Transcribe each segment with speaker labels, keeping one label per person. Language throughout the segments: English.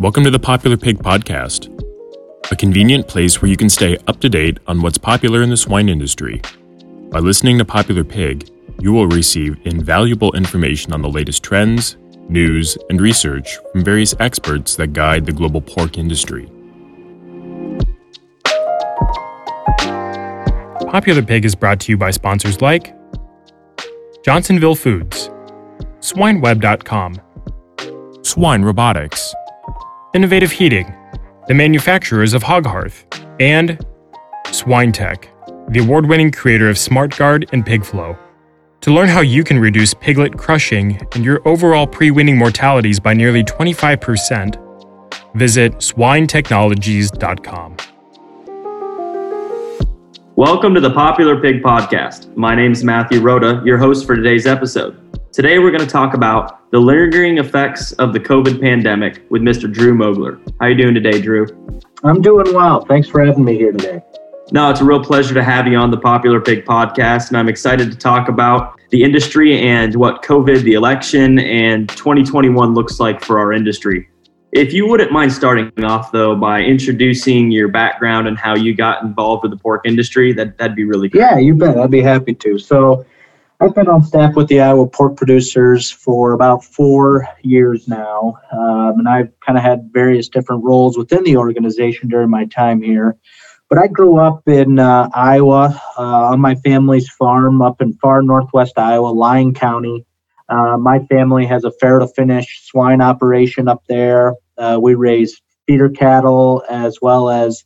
Speaker 1: Welcome to the Popular Pig Podcast, a convenient place where you can stay up to date on what's popular in the swine industry. By listening to Popular Pig, you will receive invaluable information on the latest trends, news, and research from various experts that guide the global pork industry. Popular Pig is brought to you by sponsors like Johnsonville Foods, SwineWeb.com, Swine Robotics, Innovative Heating, the manufacturers of Hog Hearth, and SwineTech, the award winning creator of SmartGuard and PigFlow. To learn how you can reduce piglet crushing and your overall pre weaning mortalities by nearly 25%, visit swinetechnologies.com.
Speaker 2: Welcome to the Popular Pig Podcast. My name is Matthew Rooda, your host for today's episode. Today, we're going to talk about the lingering effects of the COVID pandemic with Mr. Drew Mogler. How are you doing today, Drew?
Speaker 3: I'm doing well. Thanks for having me here today.
Speaker 2: No, it's a real pleasure to have you on the Popular Pig podcast, and I'm excited to talk about the industry and what COVID, the election, and 2021 looks like for our industry. If you wouldn't mind starting off, though, by introducing your background and how you got involved with the pork industry, that, that'd be really
Speaker 3: great. Yeah, you bet. I'd be happy to. So, I've been on staff with the Iowa Pork Producers for about four years now, um, and I've kind of had various different roles within the organization during my time here. But I grew up in uh, Iowa uh, on my family's farm up in far northwest Iowa, Lyon County. Uh, my family has a farrow to finish swine operation up there. Uh, we raise feeder cattle as well as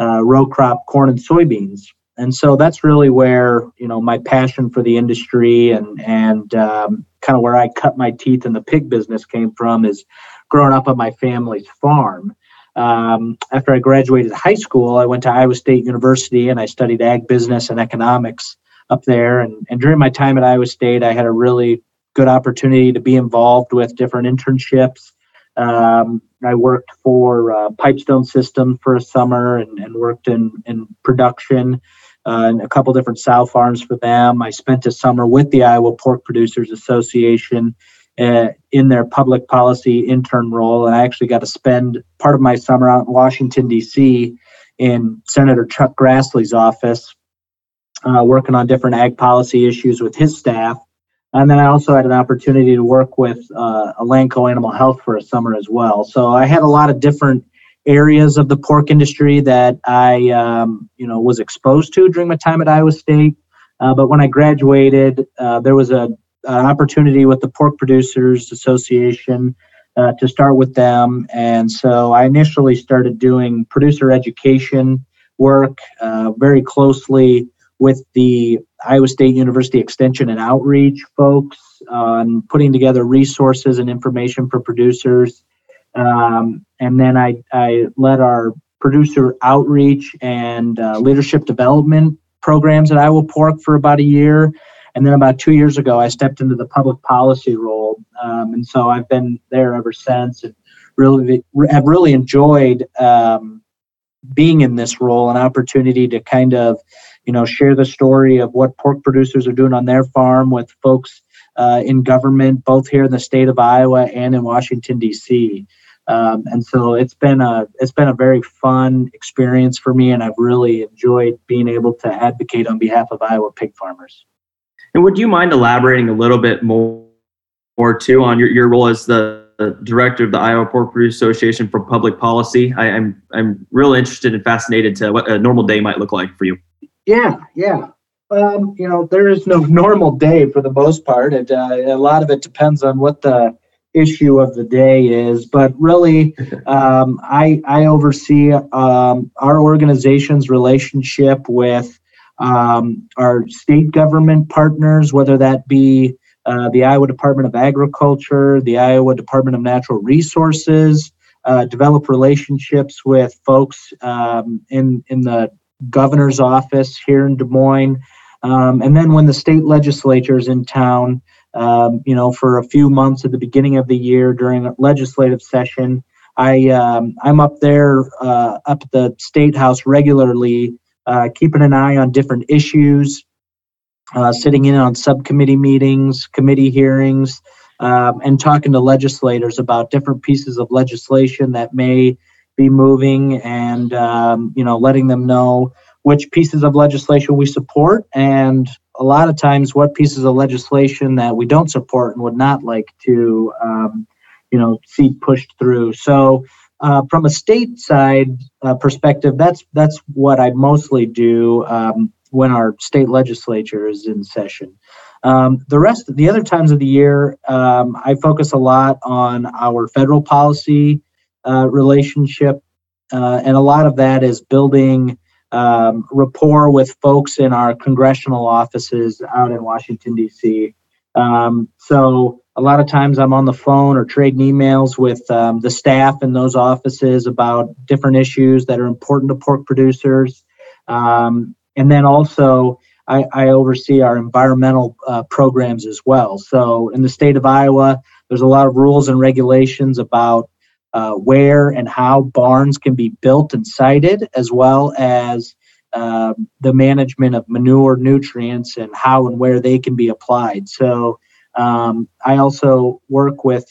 Speaker 3: uh, row crop corn and soybeans and so that's really where you know my passion for the industry and and um, kind of where I cut my teeth in the pig business came from is growing up on my family's farm. Um, after I graduated high school, I went to Iowa State University and I studied ag business and economics up there. And, and during my time at Iowa State, I had a really good opportunity to be involved with different internships. Um, I worked for uh, Pipestone System for a summer and, and worked in, in production uh, and a couple different sow farms for them. I spent a summer with the Iowa Pork Producers Association uh, in their public policy intern role, and I actually got to spend part of my summer out in Washington D.C. in Senator Chuck Grassley's office, uh, working on different ag policy issues with his staff. And then I also had an opportunity to work with uh, Elanco Animal Health for a summer as well. So I had a lot of different areas of the pork industry that I, um, you know, was exposed to during my time at Iowa State. Uh, but when I graduated, uh, there was a, an opportunity with the Pork Producers Association uh, to start with them, and so I initially started doing producer education work uh, very closely with the Iowa State University Extension and Outreach folks on putting together resources and information for producers um, and then I, I led our producer outreach and uh, leadership development programs at Iowa Pork for about a year. And then about two years ago, I stepped into the public policy role. Um, and so I've been there ever since and really have really enjoyed um, being in this role, an opportunity to kind of, you know, share the story of what pork producers are doing on their farm with folks uh, in government, both here in the state of Iowa and in Washington, D.C. Um, and so it's been a it's been a very fun experience for me, and I've really enjoyed being able to advocate on behalf of Iowa pig farmers.
Speaker 2: And would you mind elaborating a little bit more, more too on your, your role as the director of the Iowa Pork Producers Association for Public Policy? I, am I'm, I'm really interested and fascinated to what a normal day might look like for you.
Speaker 3: Yeah, yeah. Um, you know, there is no normal day for the most part, and uh, a lot of it depends on what the issue of the day is, but really, um, I, I oversee um, our organization's relationship with um, our state government partners, whether that be uh, the Iowa Department of Agriculture, the Iowa Department of Natural Resources, uh, develop relationships with folks um, in, in the governor's office here in Des Moines. Um, and then when the state legislature is in town, um, you know, for a few months at the beginning of the year during a legislative session. I um, I'm up there uh, up at the state house regularly, uh, keeping an eye on different issues, uh, sitting in on subcommittee meetings, committee hearings, um, and talking to legislators about different pieces of legislation that may be moving and um, you know letting them know which pieces of legislation we support and a lot of times what pieces of legislation that we don't support and would not like to um, you know see pushed through. So uh, from a state side uh, perspective that's that's what i mostly do um, when our state legislature is in session. Um, the rest, the other times of the year, um, I focus a lot on our federal policy uh, relationship, uh, and a lot of that is building um, rapport with folks in our congressional offices out in Washington D.C. Um, so a lot of times I'm on the phone or trading emails with um, the staff in those offices about different issues that are important to pork producers, um, and then also I, I oversee our environmental uh, programs as well. So in the state of Iowa, there's a lot of rules and regulations about uh, where and how barns can be built and sited, as well as uh, the management of manure nutrients and how and where they can be applied. So um, I also work with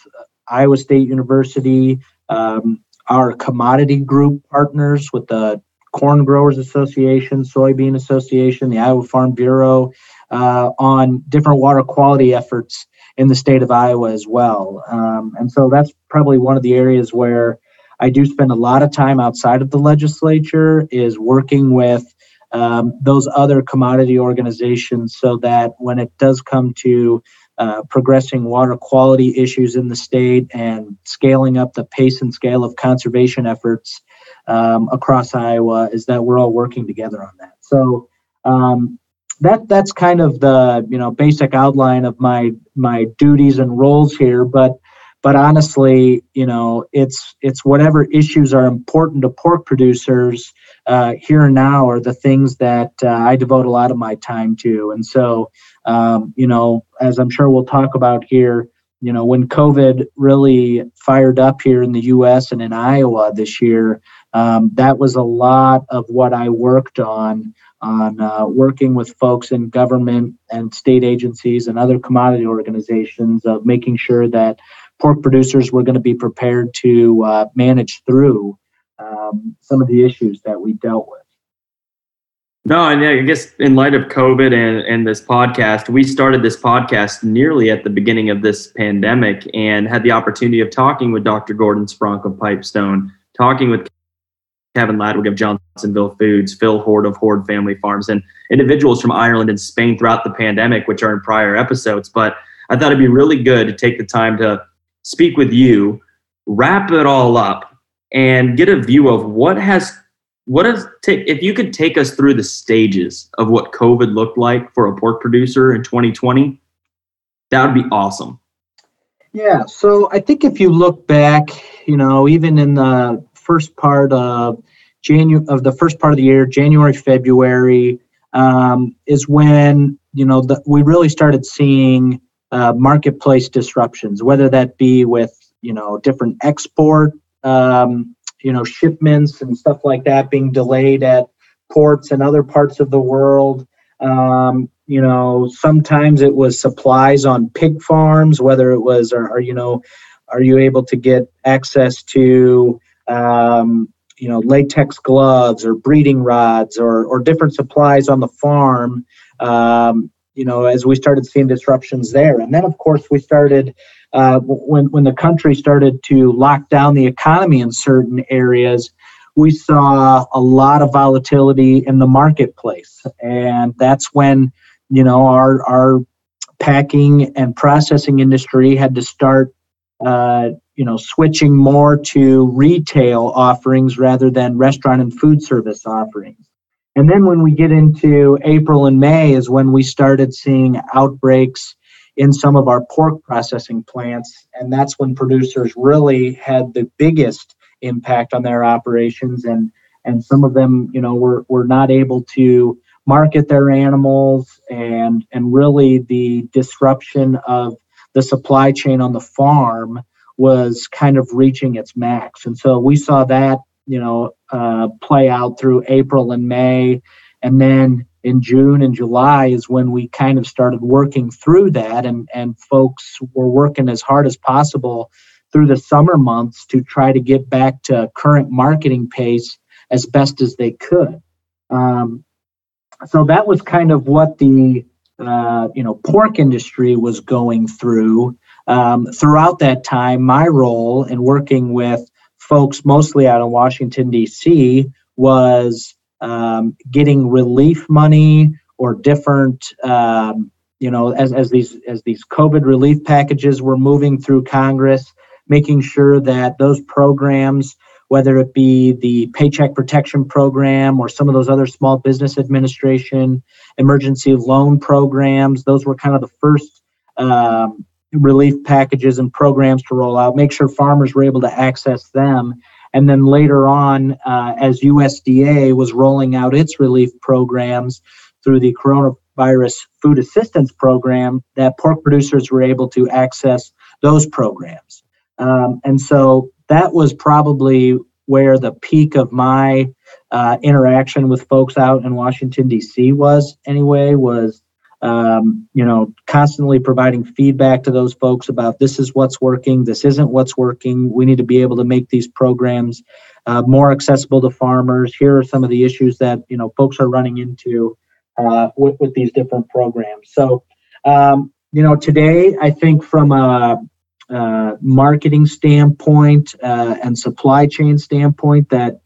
Speaker 3: Iowa State University, um, our commodity group partners with the Corn Growers Association, Soybean Association, the Iowa Farm Bureau uh, on different water quality efforts in the state of Iowa as well. Um, and so that's probably one of the areas where I do spend a lot of time outside of the legislature is working with um, those other commodity organizations so that when it does come to uh, progressing water quality issues in the state and scaling up the pace and scale of conservation efforts, um, across Iowa is that we're all working together on that. So um, that that's kind of the you know basic outline of my my duties and roles here. But but honestly, you know, it's it's whatever issues are important to pork producers uh, here and now are the things that uh, I devote a lot of my time to. And so, um, you know, as I'm sure we'll talk about here, you know, when COVID really fired up here in the U.S. and in Iowa this year, um, that was a lot of what I worked on on uh, working with folks in government and state agencies and other commodity organizations of making sure that pork producers were going to be prepared to uh, manage through um, some of the issues that we dealt with.
Speaker 2: No, and I guess in light of COVID and, and this podcast, we started this podcast nearly at the beginning of this pandemic and had the opportunity of talking with Dr. Gordon Spronk of Pipestone, talking with Kevin Ladwig of Johnsonville Foods, Phil Hord of Hord Family Farms, and individuals from Ireland and Spain throughout the pandemic, which are in prior episodes. But I thought it'd be really good to take the time to speak with you, wrap it all up, and get a view of what has what has take if you could take us through the stages of what COVID looked like for a pork producer in 2020, that would be awesome.
Speaker 3: Yeah, so I think if you look back, you know, even in the first part of January of the first part of the year, January, February, um, is when you know the, we really started seeing uh, marketplace disruptions, whether that be with you know different export um, you know shipments and stuff like that being delayed at ports and other parts of the world. Um, you know, sometimes it was supplies on pig farms, whether it was, or, or you know, are you able to get access to um, you know, latex gloves or breeding rods or, or different supplies on the farm, um, you know, as we started seeing disruptions there. And then, of course, we started, uh, when, when the country started to lock down the economy in certain areas, we saw a lot of volatility in the marketplace. And that's when, you know, our, our packing and processing industry had to start uh, you know switching more to retail offerings rather than restaurant and food service offerings. And then when we get into april and may is when we started seeing outbreaks in some of our pork processing plants and that's when producers really had the biggest impact on their operations and and some of them you know were, were not able to market their animals and and really the disruption of the supply chain on the farm was kind of reaching its max. And so we saw that, you know, uh, play out through April and May. And then in June and July is when we kind of started working through that, and, and folks were working as hard as possible through the summer months to try to get back to current marketing pace as best as they could. Um, so that was kind of what the uh, you know pork industry was going through um, throughout that time. My role in working with folks mostly out of Washington D.C. was um, getting relief money or different um, you know as, as these as these COVID relief packages were moving through Congress, making sure that those programs whether it be the Paycheck Protection Program or some of those other Small Business Administration emergency loan programs. Those were kind of the first um, relief packages and programs to roll out, make sure farmers were able to access them. And then later on, uh, as USDA was rolling out its relief programs through the Coronavirus Food Assistance Program, that pork producers were able to access those programs. Um, and so that was probably where the peak of my uh, interaction with folks out in Washington D.C. was. Anyway, was um, you know constantly providing feedback to those folks about this is what's working, this isn't what's working. We need to be able to make these programs uh, more accessible to farmers. Here are some of the issues that you know folks are running into uh, with, with these different programs. So. Um, you know, today I think from a uh, marketing standpoint uh, and supply chain standpoint that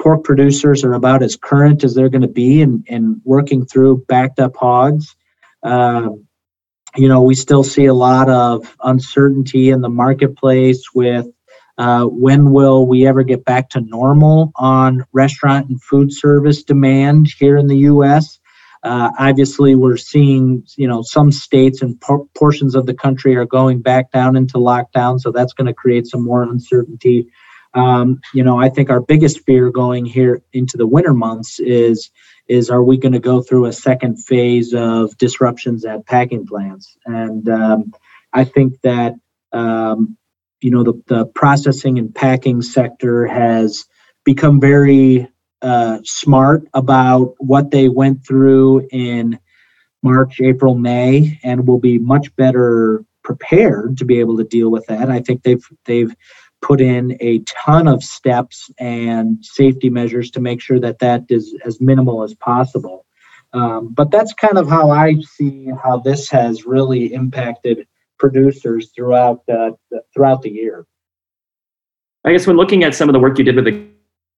Speaker 3: pork producers are about as current as they're going to be in, in working through backed up hogs. Um, you know, we still see a lot of uncertainty in the marketplace with uh, when will we ever get back to normal on restaurant and food service demand here in the U.S. Uh, obviously, we're seeing, you know, some states and por- portions of the country are going back down into lockdown, so that's going to create some more uncertainty. Um, you know, I think our biggest fear going here into the winter months is is are we going to go through a second phase of disruptions at packing plants? And um, I think that um, you know the, the processing and packing sector has become very uh, smart about what they went through in March, April, May, and will be much better prepared to be able to deal with that. I think they've they've put in a ton of steps and safety measures to make sure that that is as minimal as possible. Um, but that's kind of how I see how this has really impacted producers throughout the, throughout the year.
Speaker 2: I guess when looking at some of the work you did with the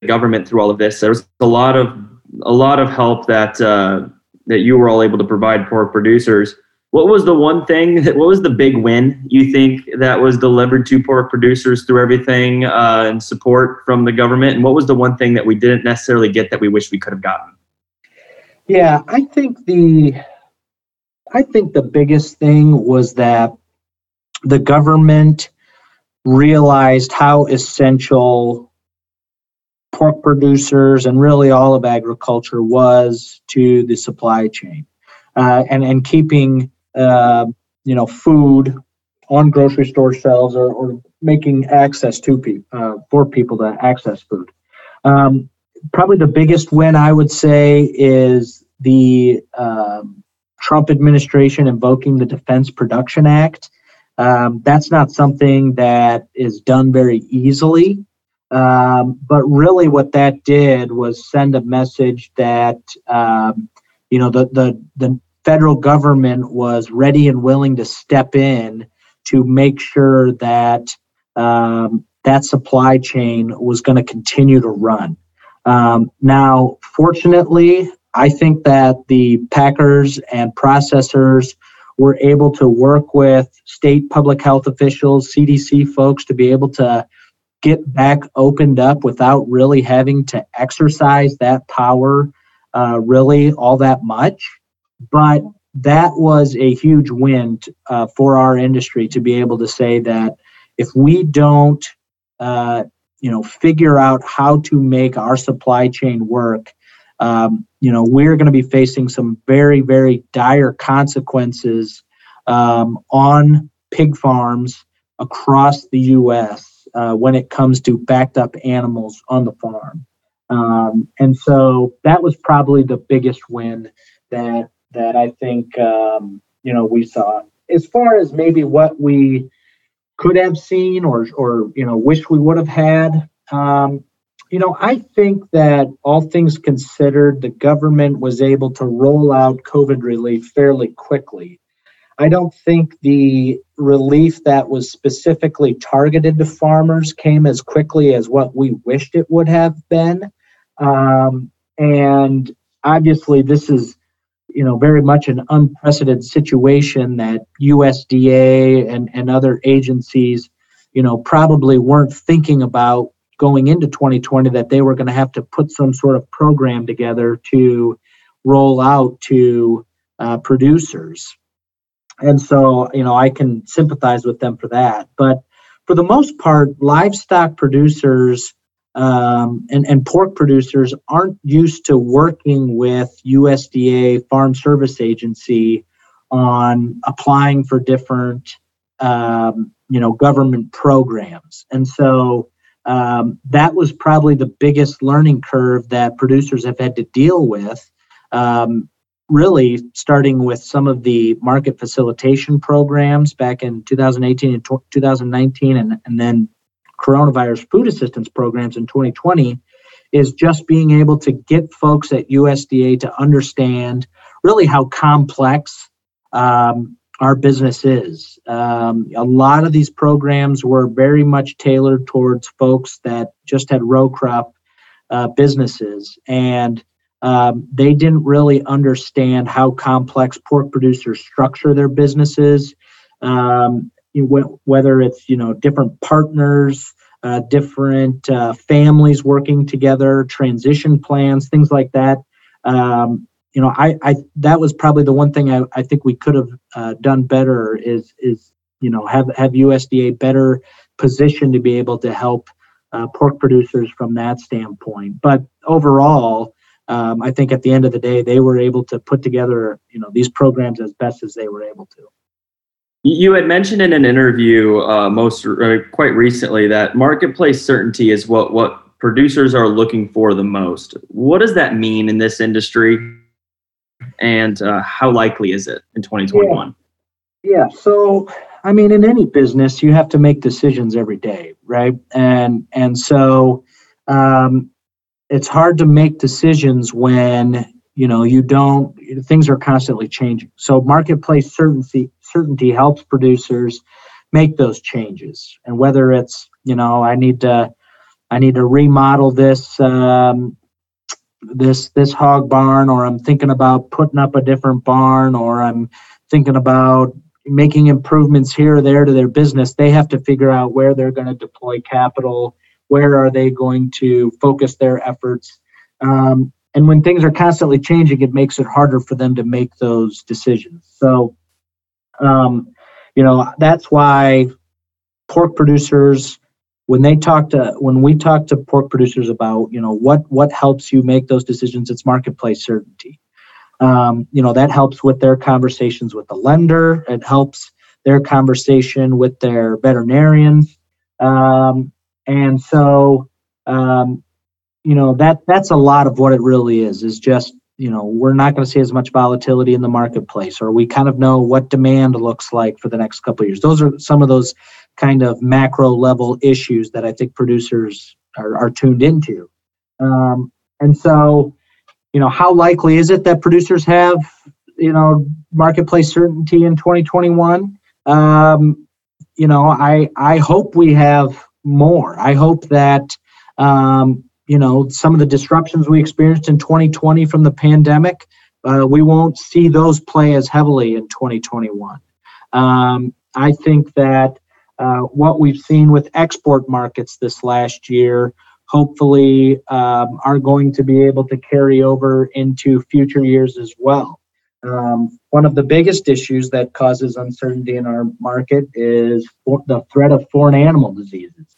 Speaker 2: government through all of this. There was a lot of a lot of help that uh, that you were all able to provide for producers. What was the one thing? That, what was the big win you think that was delivered to pork producers through everything uh, and support from the government? And what was the one thing that we didn't necessarily get that we wish we could have gotten?
Speaker 3: Yeah, I think the I think the biggest thing was that the government realized how essential pork producers and really all of agriculture was to the supply chain uh, and, and keeping uh, you know food on grocery store shelves or, or making access to people uh, for people to access food. Um, probably the biggest win I would say is the um, Trump administration invoking the Defense Production Act. Um, that's not something that is done very easily. Um, but really, what that did was send a message that um, you know the, the the federal government was ready and willing to step in to make sure that um, that supply chain was going to continue to run. Um, now, fortunately, I think that the packers and processors were able to work with state public health officials, CDC folks, to be able to get back opened up without really having to exercise that power uh, really all that much. But that was a huge win uh, for our industry to be able to say that if we don't, uh, you know, figure out how to make our supply chain work, um, you know, we're going to be facing some very, very dire consequences um, on pig farms across the U.S uh, when it comes to backed up animals on the farm. Um, and so that was probably the biggest win that that I think um, you know we saw. As far as maybe what we could have seen or or you know wish we would have had, um, you know, I think that all things considered, the government was able to roll out COVID relief fairly quickly. I don't think the relief that was specifically targeted to farmers came as quickly as what we wished it would have been. Um, and obviously, this is, you know, very much an unprecedented situation that USDA and, and other agencies, you know, probably weren't thinking about going into 2020 that they were going to have to put some sort of program together to roll out to uh, producers. And so, you know, I can sympathize with them for that. But for the most part, livestock producers um, and, and pork producers aren't used to working with USDA Farm Service Agency on applying for different, um, you know, government programs. And so um, that was probably the biggest learning curve that producers have had to deal with. Um, really, starting with some of the market facilitation programs back in 2018 and 2019, and, and then coronavirus food assistance programs in 2020, is just being able to get folks at USDA to understand really how complex um, our business is. Um, a lot of these programs were very much tailored towards folks that just had row crop uh, businesses, and um, they didn't really understand how complex pork producers structure their businesses. Um, whether it's you know different partners, uh, different uh, families working together, transition plans, things like that. Um, you know, I, I that was probably the one thing I, I think we could have uh, done better is is you know have have USDA better positioned to be able to help uh, pork producers from that standpoint. But overall, um, I think at the end of the day, they were able to put together you know these programs as best as they were able to.
Speaker 2: You had mentioned in an interview uh, most uh, quite recently that marketplace certainty is what what producers are looking for the most. What does that mean in this industry? and uh, how likely is it in 2021?
Speaker 3: Yeah. yeah. So, I mean, in any business, you have to make decisions every day, right? And and so, um, it's hard to make decisions when you know you don't. Things are constantly changing. So, marketplace certainty certainty helps producers make those changes, and whether it's you know I need to I need to remodel this um, this this hog barn or i'm thinking about putting up a different barn or i'm thinking about making improvements here or there to their business they have to figure out where they're going to deploy capital where are they going to focus their efforts. Um, and when things are constantly changing it makes it harder for them to make those decisions. So um, you know that's why pork producers when they talk to when we talk to pork producers about you know what what helps you make those decisions it's marketplace certainty. Um, you know that helps with their conversations with the lender. It helps their conversation with their veterinarians um, and so um, you know that that's a lot of what it really is is just you know we're not going to see as much volatility in the marketplace or we kind of know what demand looks like for the next couple of years those are some of those kind of macro level issues that I think producers are, are tuned into. Um, and so, you know, how likely is it that producers have, you know, marketplace certainty in 2021? Um, you know, I I hope we have more. I hope that um, you know some of the disruptions we experienced in 2020 from the pandemic, uh, we won't see those play as heavily in 2021. Um, I think that uh, what we've seen with export markets this last year hopefully um, are going to be able to carry over into future years as well. Um, one of the biggest issues that causes uncertainty in our market is the threat of foreign animal diseases.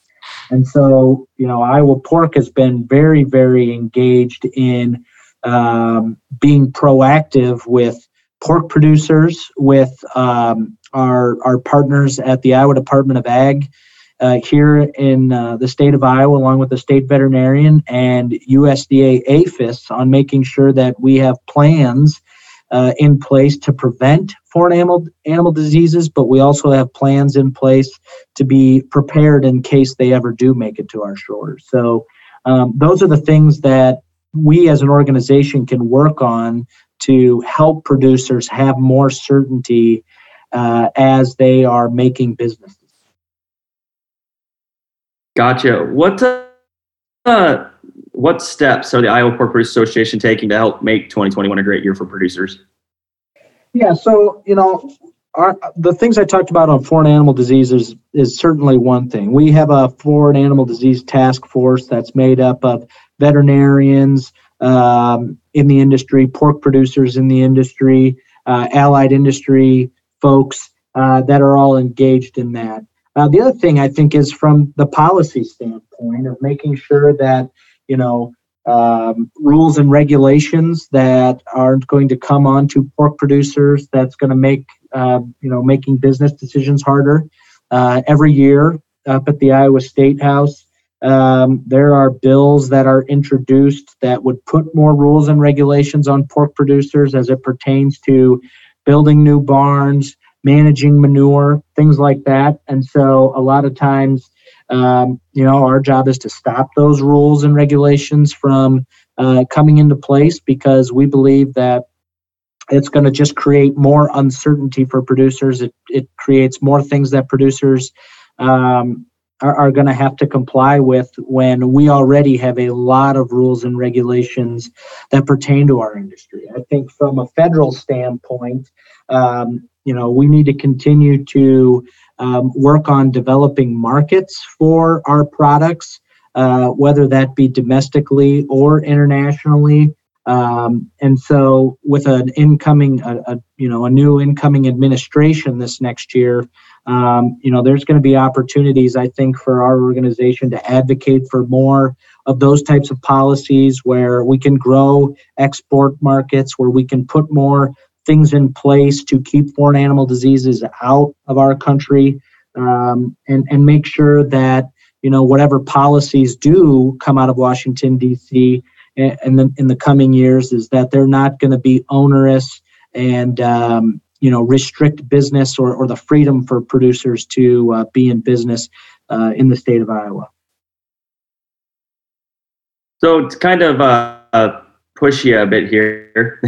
Speaker 3: And so, you know, Iowa Pork has been very, very engaged in um, being proactive with pork producers, with um, our, our partners at the Iowa Department of Ag uh, here in uh, the state of Iowa, along with the state veterinarian and USDA APHIS, on making sure that we have plans uh, in place to prevent foreign animal, animal diseases, but we also have plans in place to be prepared in case they ever do make it to our shores. So um, those are the things that we as an organization can work on to help producers have more certainty uh, as they are making businesses.
Speaker 2: Gotcha. What uh, what steps are the Iowa Pork Producers Association taking to help make 2021 a great year for producers?
Speaker 3: Yeah, so you know, our, the things I talked about on foreign animal diseases is certainly one thing. We have a foreign animal disease task force that's made up of veterinarians um, in the industry, pork producers in the industry, uh, allied industry folks uh, that are all engaged in that. Uh, the other thing I think is from the policy standpoint of making sure that you know um, rules and regulations that aren't going to come on to pork producers that's going to make uh, you know making business decisions harder. Uh, every year up at the Iowa State House, um, there are bills that are introduced that would put more rules and regulations on pork producers as it pertains to building new barns, managing manure, things like that. And so a lot of times, um, you know, our job is to stop those rules and regulations from uh, coming into place because we believe that it's going to just create more uncertainty for producers. It, it creates more things that producers um, are, are going to have to comply with when we already have a lot of rules and regulations that pertain to our industry. I think from a federal standpoint, um, you know, we need to continue to um, work on developing markets for our products, uh, whether that be domestically or internationally. Um, and so, with an incoming, a, a, you know, a new incoming administration this next year, um, you know, there's going to be opportunities, I think, for our organization to advocate for more of those types of policies where we can grow export markets, where we can put more things in place to keep foreign animal diseases out of our country um, and, and make sure that you know whatever policies do come out of washington d.c in the, in the coming years is that they're not going to be onerous and um, you know restrict business or, or the freedom for producers to uh, be in business uh, in the state of iowa.
Speaker 2: So to kind of uh, push you a bit here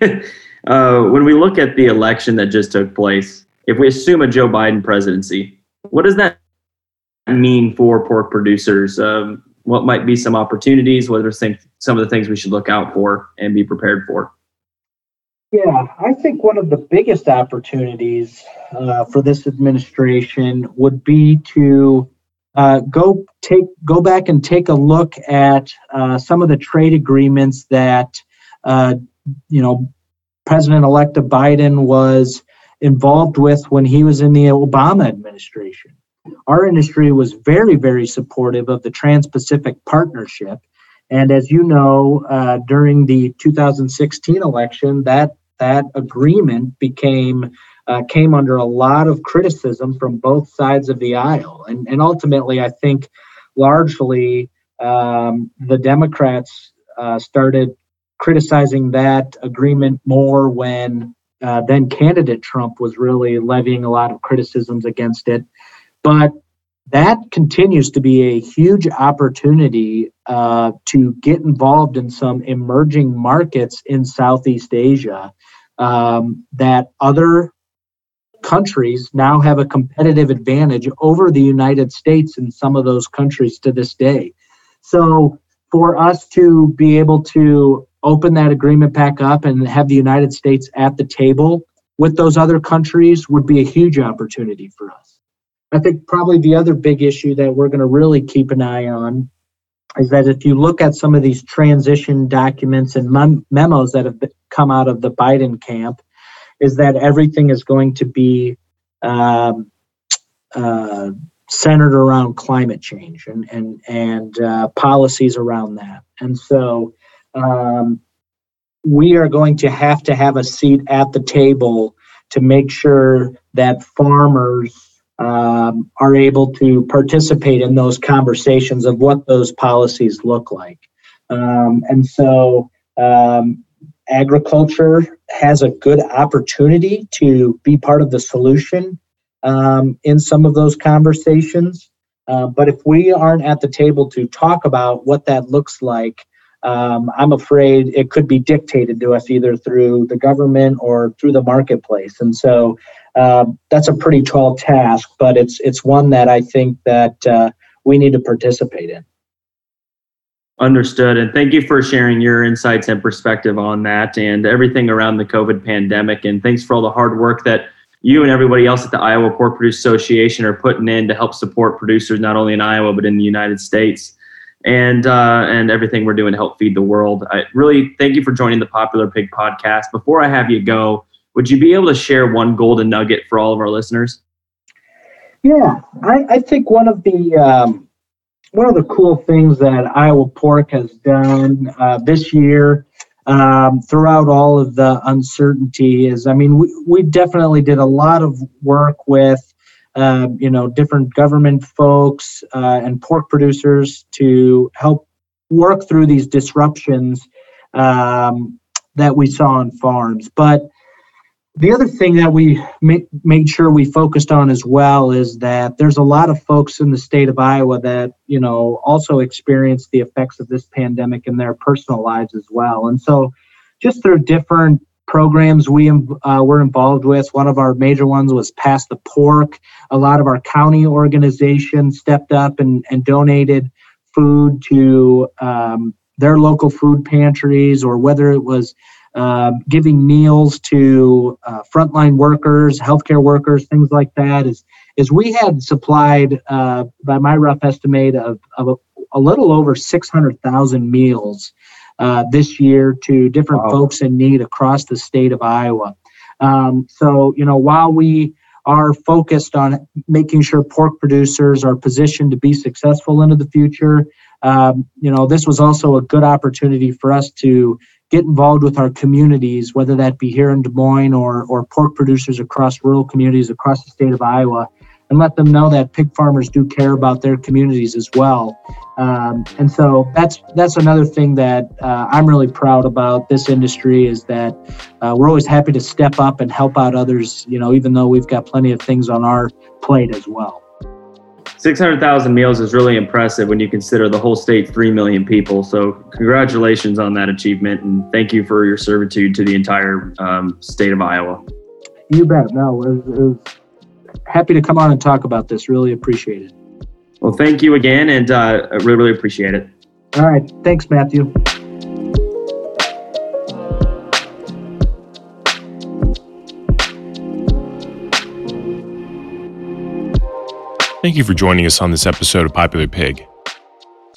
Speaker 2: Uh, when we look at the election that just took place, if we assume a Joe Biden presidency, what does that mean for pork producers? Um, what might be some opportunities? What are some of the things we should look out for and be prepared for?
Speaker 3: Yeah, I think one of the biggest opportunities uh, for this administration would be to uh, go take go back and take a look at uh, some of the trade agreements that uh, you know President elect Biden was involved with when he was in the Obama administration. Our industry was very, very supportive of the Trans Pacific Partnership. And as you know, uh, during the 2016 election, that, that agreement became uh, came under a lot of criticism from both sides of the aisle. And, and ultimately, I think largely um, the Democrats uh, started criticizing that agreement more when uh, then candidate Trump was really levying a lot of criticisms against it. But that continues to be a huge opportunity uh, to get involved in some emerging markets in Southeast Asia um, that other countries now have a competitive advantage over the United States in some of those countries to this day. So, for us to be able to open that agreement back up and have the United States at the table with those other countries would be a huge opportunity for us. I think probably the other big issue that we're going to really keep an eye on is that if you look at some of these transition documents and mem- memos that have come out of the Biden camp, is that everything is going to be um, uh, centered around climate change and and and uh, policies around that. And so um, we are going to have to have a seat at the table to make sure that farmers um, are able to participate in those conversations of what those policies look like. Um, and so, um, agriculture has a good opportunity to be part of the solution um, in some of those conversations. Uh, but if we aren't at the table to talk about what that looks like, um, I'm afraid it could be dictated to us either through the government or through the marketplace. And so um, that's a pretty tall task, but it's it's one that I think that uh, we need to participate in.
Speaker 2: Understood. And thank you for sharing your insights and perspective on that and everything around the COVID pandemic. And thanks for all the hard work that you and everybody else at the Iowa Pork Producers Association are putting in to help support producers not only in Iowa but in the United States, and uh, and everything we're doing to help feed the world. I really thank you for joining the Popular Pig podcast. Before I have you go, would you be able to share one golden nugget for all of our listeners?
Speaker 3: Yeah, I, I think one of the um, one of the cool things that Iowa Pork has done uh, this year, um, throughout all of the uncertainty, is I mean, we, we definitely did a lot of work with, uh, you know, different government folks uh, and pork producers to help work through these disruptions um, that we saw on farms. But the other thing that we ma- made sure we focused on as well is that there's a lot of folks in the state of Iowa that you know also experienced the effects of this pandemic in their personal lives as well, and so just through different programs we uh, were involved with. One of our major ones was Pass the Pork. A lot of our county organizations stepped up and, and donated food to um, their local food pantries, or whether it was um, giving meals to uh, frontline workers, healthcare workers, things like that. Is is we had supplied, uh, by my rough estimate, of, of a, a little over 600,000 meals uh, this year to different wow. folks in need across the state of Iowa. Um, so, you know, while we are focused on making sure pork producers are positioned to be successful into the future, um, you know, this was also a good opportunity for us to get involved with our communities, whether that be here in Des Moines or, or pork producers across rural communities across the state of Iowa, and let them know that pig farmers do care about their communities as well. Um, and so that's that's another thing that uh, I'm really proud about this industry is that uh, we're always happy to step up and help out others. You know, even though we've got plenty of things on our plate as well.
Speaker 2: 600,000 meals is really impressive when you consider the whole state 3 million people. So, congratulations on that achievement and thank you for your servitude to the entire um, state of Iowa.
Speaker 3: You bet. No, it was, it was happy to come on and talk about this. Really appreciate it.
Speaker 2: Well, thank you again, and uh, I really, really appreciate it.
Speaker 3: All right. Thanks, Matthew.
Speaker 1: Thank you for joining us on this episode of Popular Pig.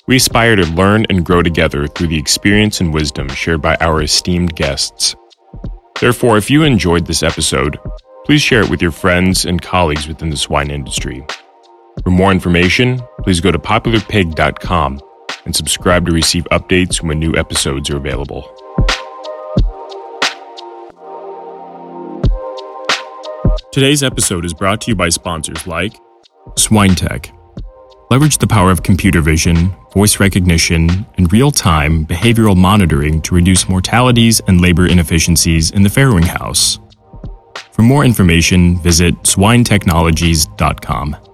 Speaker 1: We aspire to learn and grow together through the experience and wisdom shared by our esteemed guests. Therefore, if you enjoyed this episode, please share it with your friends and colleagues within the swine industry. For more information, please go to popularpig.com and subscribe to receive updates when new episodes are available. Today's episode is brought to you by sponsors like SwineTech. Leverage the power of computer vision, voice recognition, and real time behavioral monitoring to reduce mortalities and labor inefficiencies in the farrowing house. For more information, visit swinetechnologies.com.